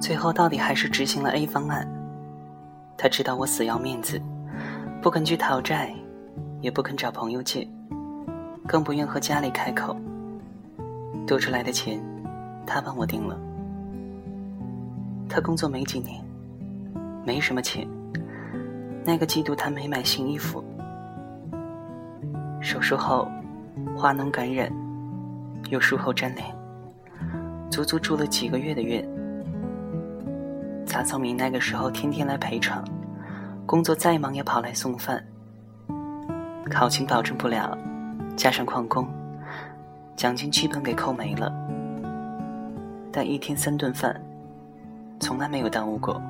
最后到底还是执行了 A 方案。他知道我死要面子，不肯去讨债，也不肯找朋友借，更不愿和家里开口。多出来的钱，他帮我定了。他工作没几年，没什么钱。那个季度他没买新衣服。手术后，化脓感染，又术后粘连，足足住了几个月的院。杂草民那个时候天天来陪床，工作再忙也跑来送饭。考勤保证不了，加上旷工，奖金基本给扣没了。但一天三顿饭，从来没有耽误过。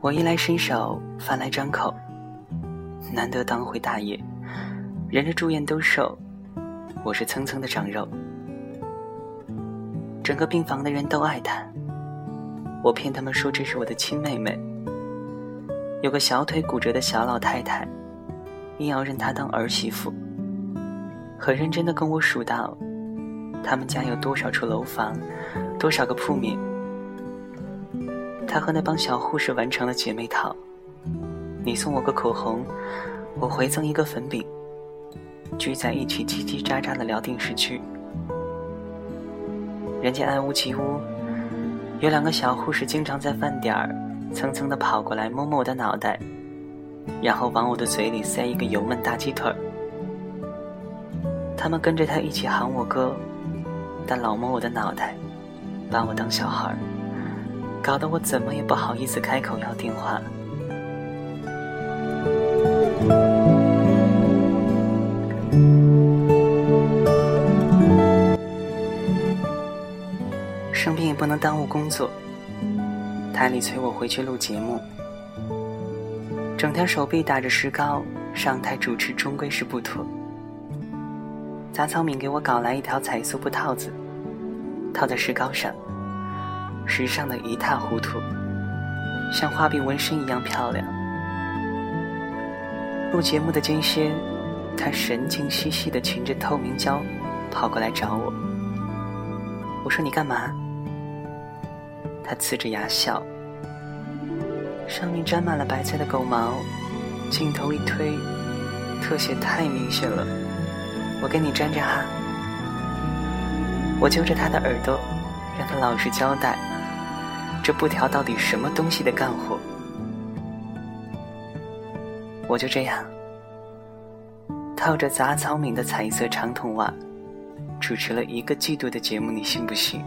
我衣来伸手，饭来张口，难得当回大爷，人着住院都瘦，我是蹭蹭的长肉。整个病房的人都爱他。我骗他们说这是我的亲妹妹，有个小腿骨折的小老太太，硬要认她当儿媳妇。很认真的跟我数到，他们家有多少处楼房，多少个铺面。他和那帮小护士完成了姐妹淘，你送我个口红，我回赠一个粉饼，聚在一起叽叽喳喳的聊电视剧。人家爱屋及乌。有两个小护士经常在饭点儿蹭蹭的跑过来摸摸我的脑袋，然后往我的嘴里塞一个油焖大鸡腿。他们跟着他一起喊我哥，但老摸我的脑袋，把我当小孩，搞得我怎么也不好意思开口要电话。生病也不能耽误工作。台里催我回去录节目，整条手臂打着石膏，上台主持终归是不妥。杂草敏给我搞来一条彩塑布套子，套在石膏上，时尚的一塌糊涂，像花臂纹身一样漂亮。录节目的间歇，他神经兮兮的噙着透明胶，跑过来找我。我说你干嘛？他呲着牙笑，上面沾满了白菜的狗毛，镜头一推，特写太明显了。我给你粘着哈。我揪着他的耳朵，让他老实交代，这布条到底什么东西的干活？我就这样，套着杂草敏的彩色长筒袜，主持了一个季度的节目，你信不信？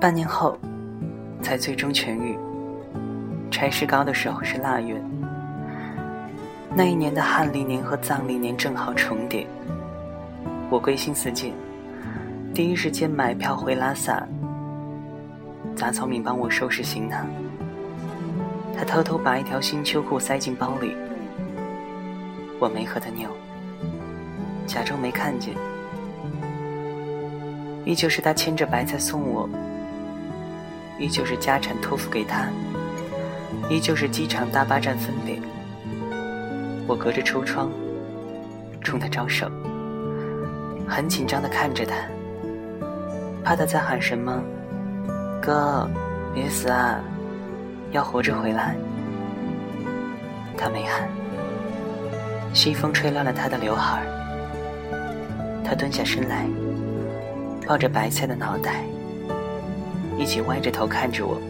半年后，才最终痊愈。拆石膏的时候是腊月，那一年的汉历年和藏历年正好重叠。我归心似箭，第一时间买票回拉萨。杂草敏帮我收拾行囊，他偷偷把一条新秋裤塞进包里，我没和他拗，假装没看见。依旧是他牵着白菜送我。依旧是家产托付给他，依旧是机场大巴站分别。我隔着橱窗，冲他招手，很紧张的看着他，怕他在喊什么“哥，别死啊，要活着回来”。他没喊，西风吹乱了他的刘海他蹲下身来，抱着白菜的脑袋。一起歪着头看着我。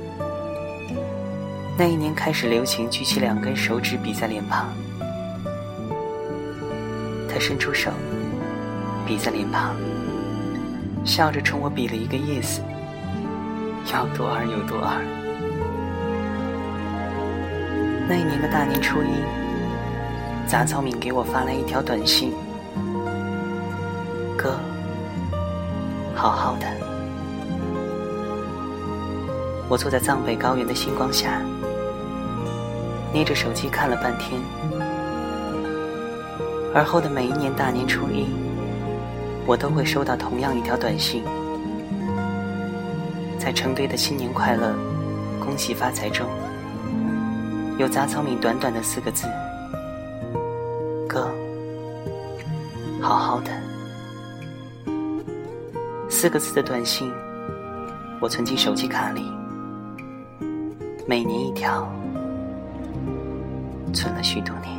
那一年开始流行举起两根手指比在脸庞，他伸出手，比在脸庞，笑着冲我比了一个 yes，要多二有多二。那一年的大年初一，杂草敏给我发来一条短信：“哥，好好的。”我坐在藏北高原的星光下，捏着手机看了半天。而后的每一年大年初一，我都会收到同样一条短信，在成堆的“新年快乐，恭喜发财”中，有杂草敏短短的四个字：“哥，好好的。”四个字的短信，我存进手机卡里，每年一条，存了许多年。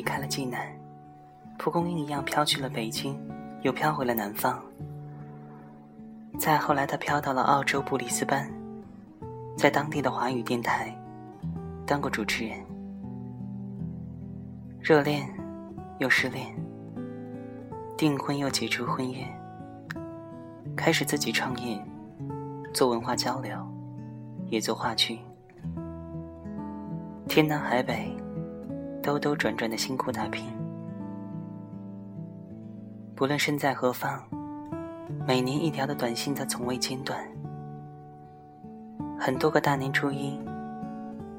离开了济南，蒲公英一样飘去了北京，又飘回了南方。再后来，他飘到了澳洲布里斯班，在当地的华语电台当过主持人。热恋，又失恋；订婚又解除婚约，开始自己创业，做文化交流，也做话剧。天南海北。兜兜转转的辛苦打拼，不论身在何方，每年一条的短信，他从未间断。很多个大年初一，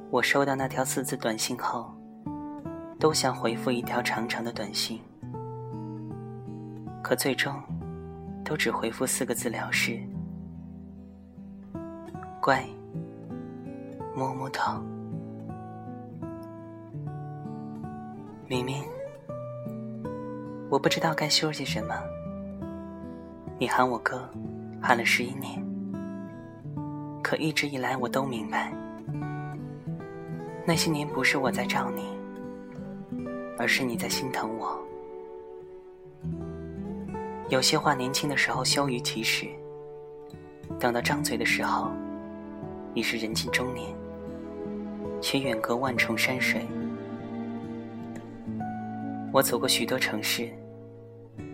我收到那条四字短信后，都想回复一条长长的短信，可最终，都只回复四个字了事：乖，摸摸头。明明，我不知道该说些什么。你喊我哥，喊了十一年，可一直以来我都明白，那些年不是我在罩你，而是你在心疼我。有些话年轻的时候羞于启齿，等到张嘴的时候，已是人近中年，却远隔万重山水。我走过许多城市，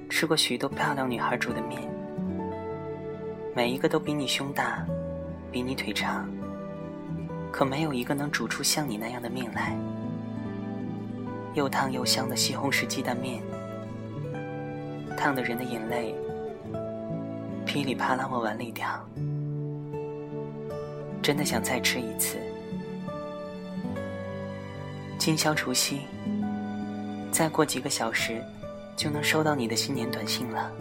吃过许多漂亮女孩煮的面，每一个都比你胸大，比你腿长，可没有一个能煮出像你那样的面来。又烫又香的西红柿鸡蛋面，烫的人的眼泪噼里啪啦往碗里掉，真的想再吃一次。今宵除夕。再过几个小时，就能收到你的新年短信了。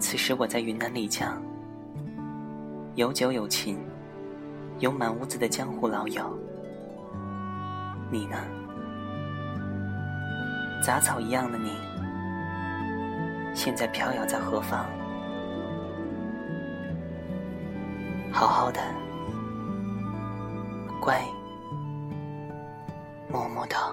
此时我在云南丽江，有酒有情，有满屋子的江湖老友。你呢？杂草一样的你，现在飘摇在何方？好好的，乖，摸摸头。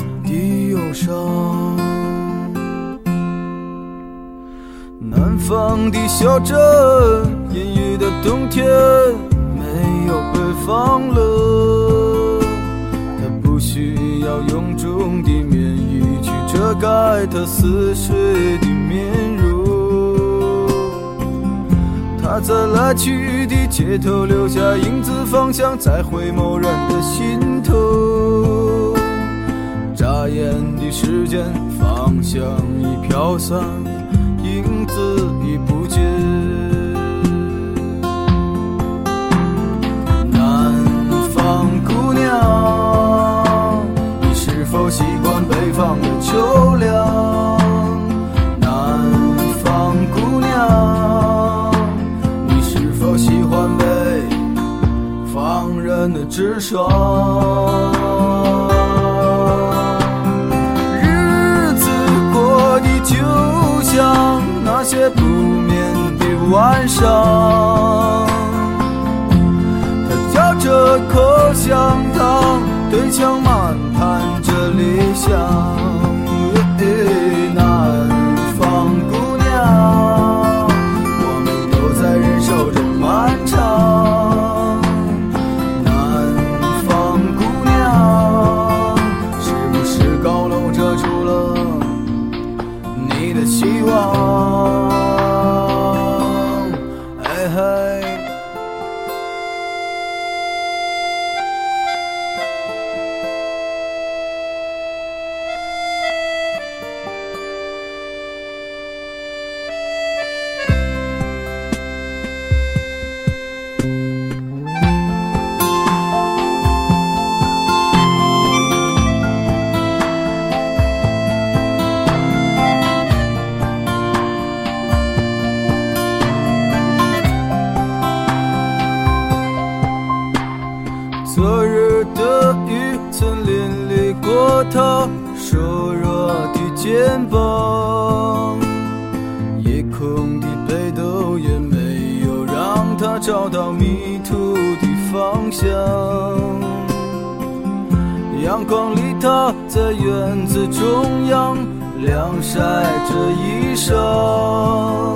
的忧伤。南方的小镇，阴雨的冬天，没有北方冷。他不需要臃肿的棉衣去遮盖他似水的面容。他在来去的街头留下影子，方向在回眸人的心头。眨眼的时间，芳香已飘散。影子已不见。南方姑娘，你是否习惯北方的秋凉？南方姑娘，你是否喜欢北方人的直爽？那些不眠的晚上，他嚼着口香糖，对墙漫谈着理想。肩膀，夜空的北斗也没有让他找到迷途的方向。阳光里，他在院子中央晾晒着衣裳，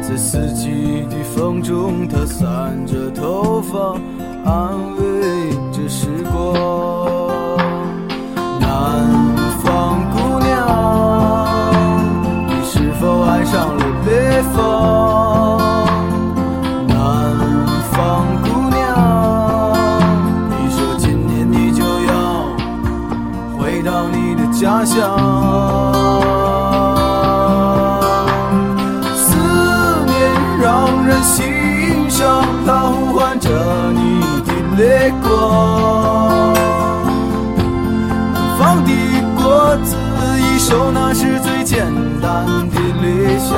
在四季的风中，他散着头发。安慰着时光，着你的。泪光，南方的果子一熟，那是最简单的理想。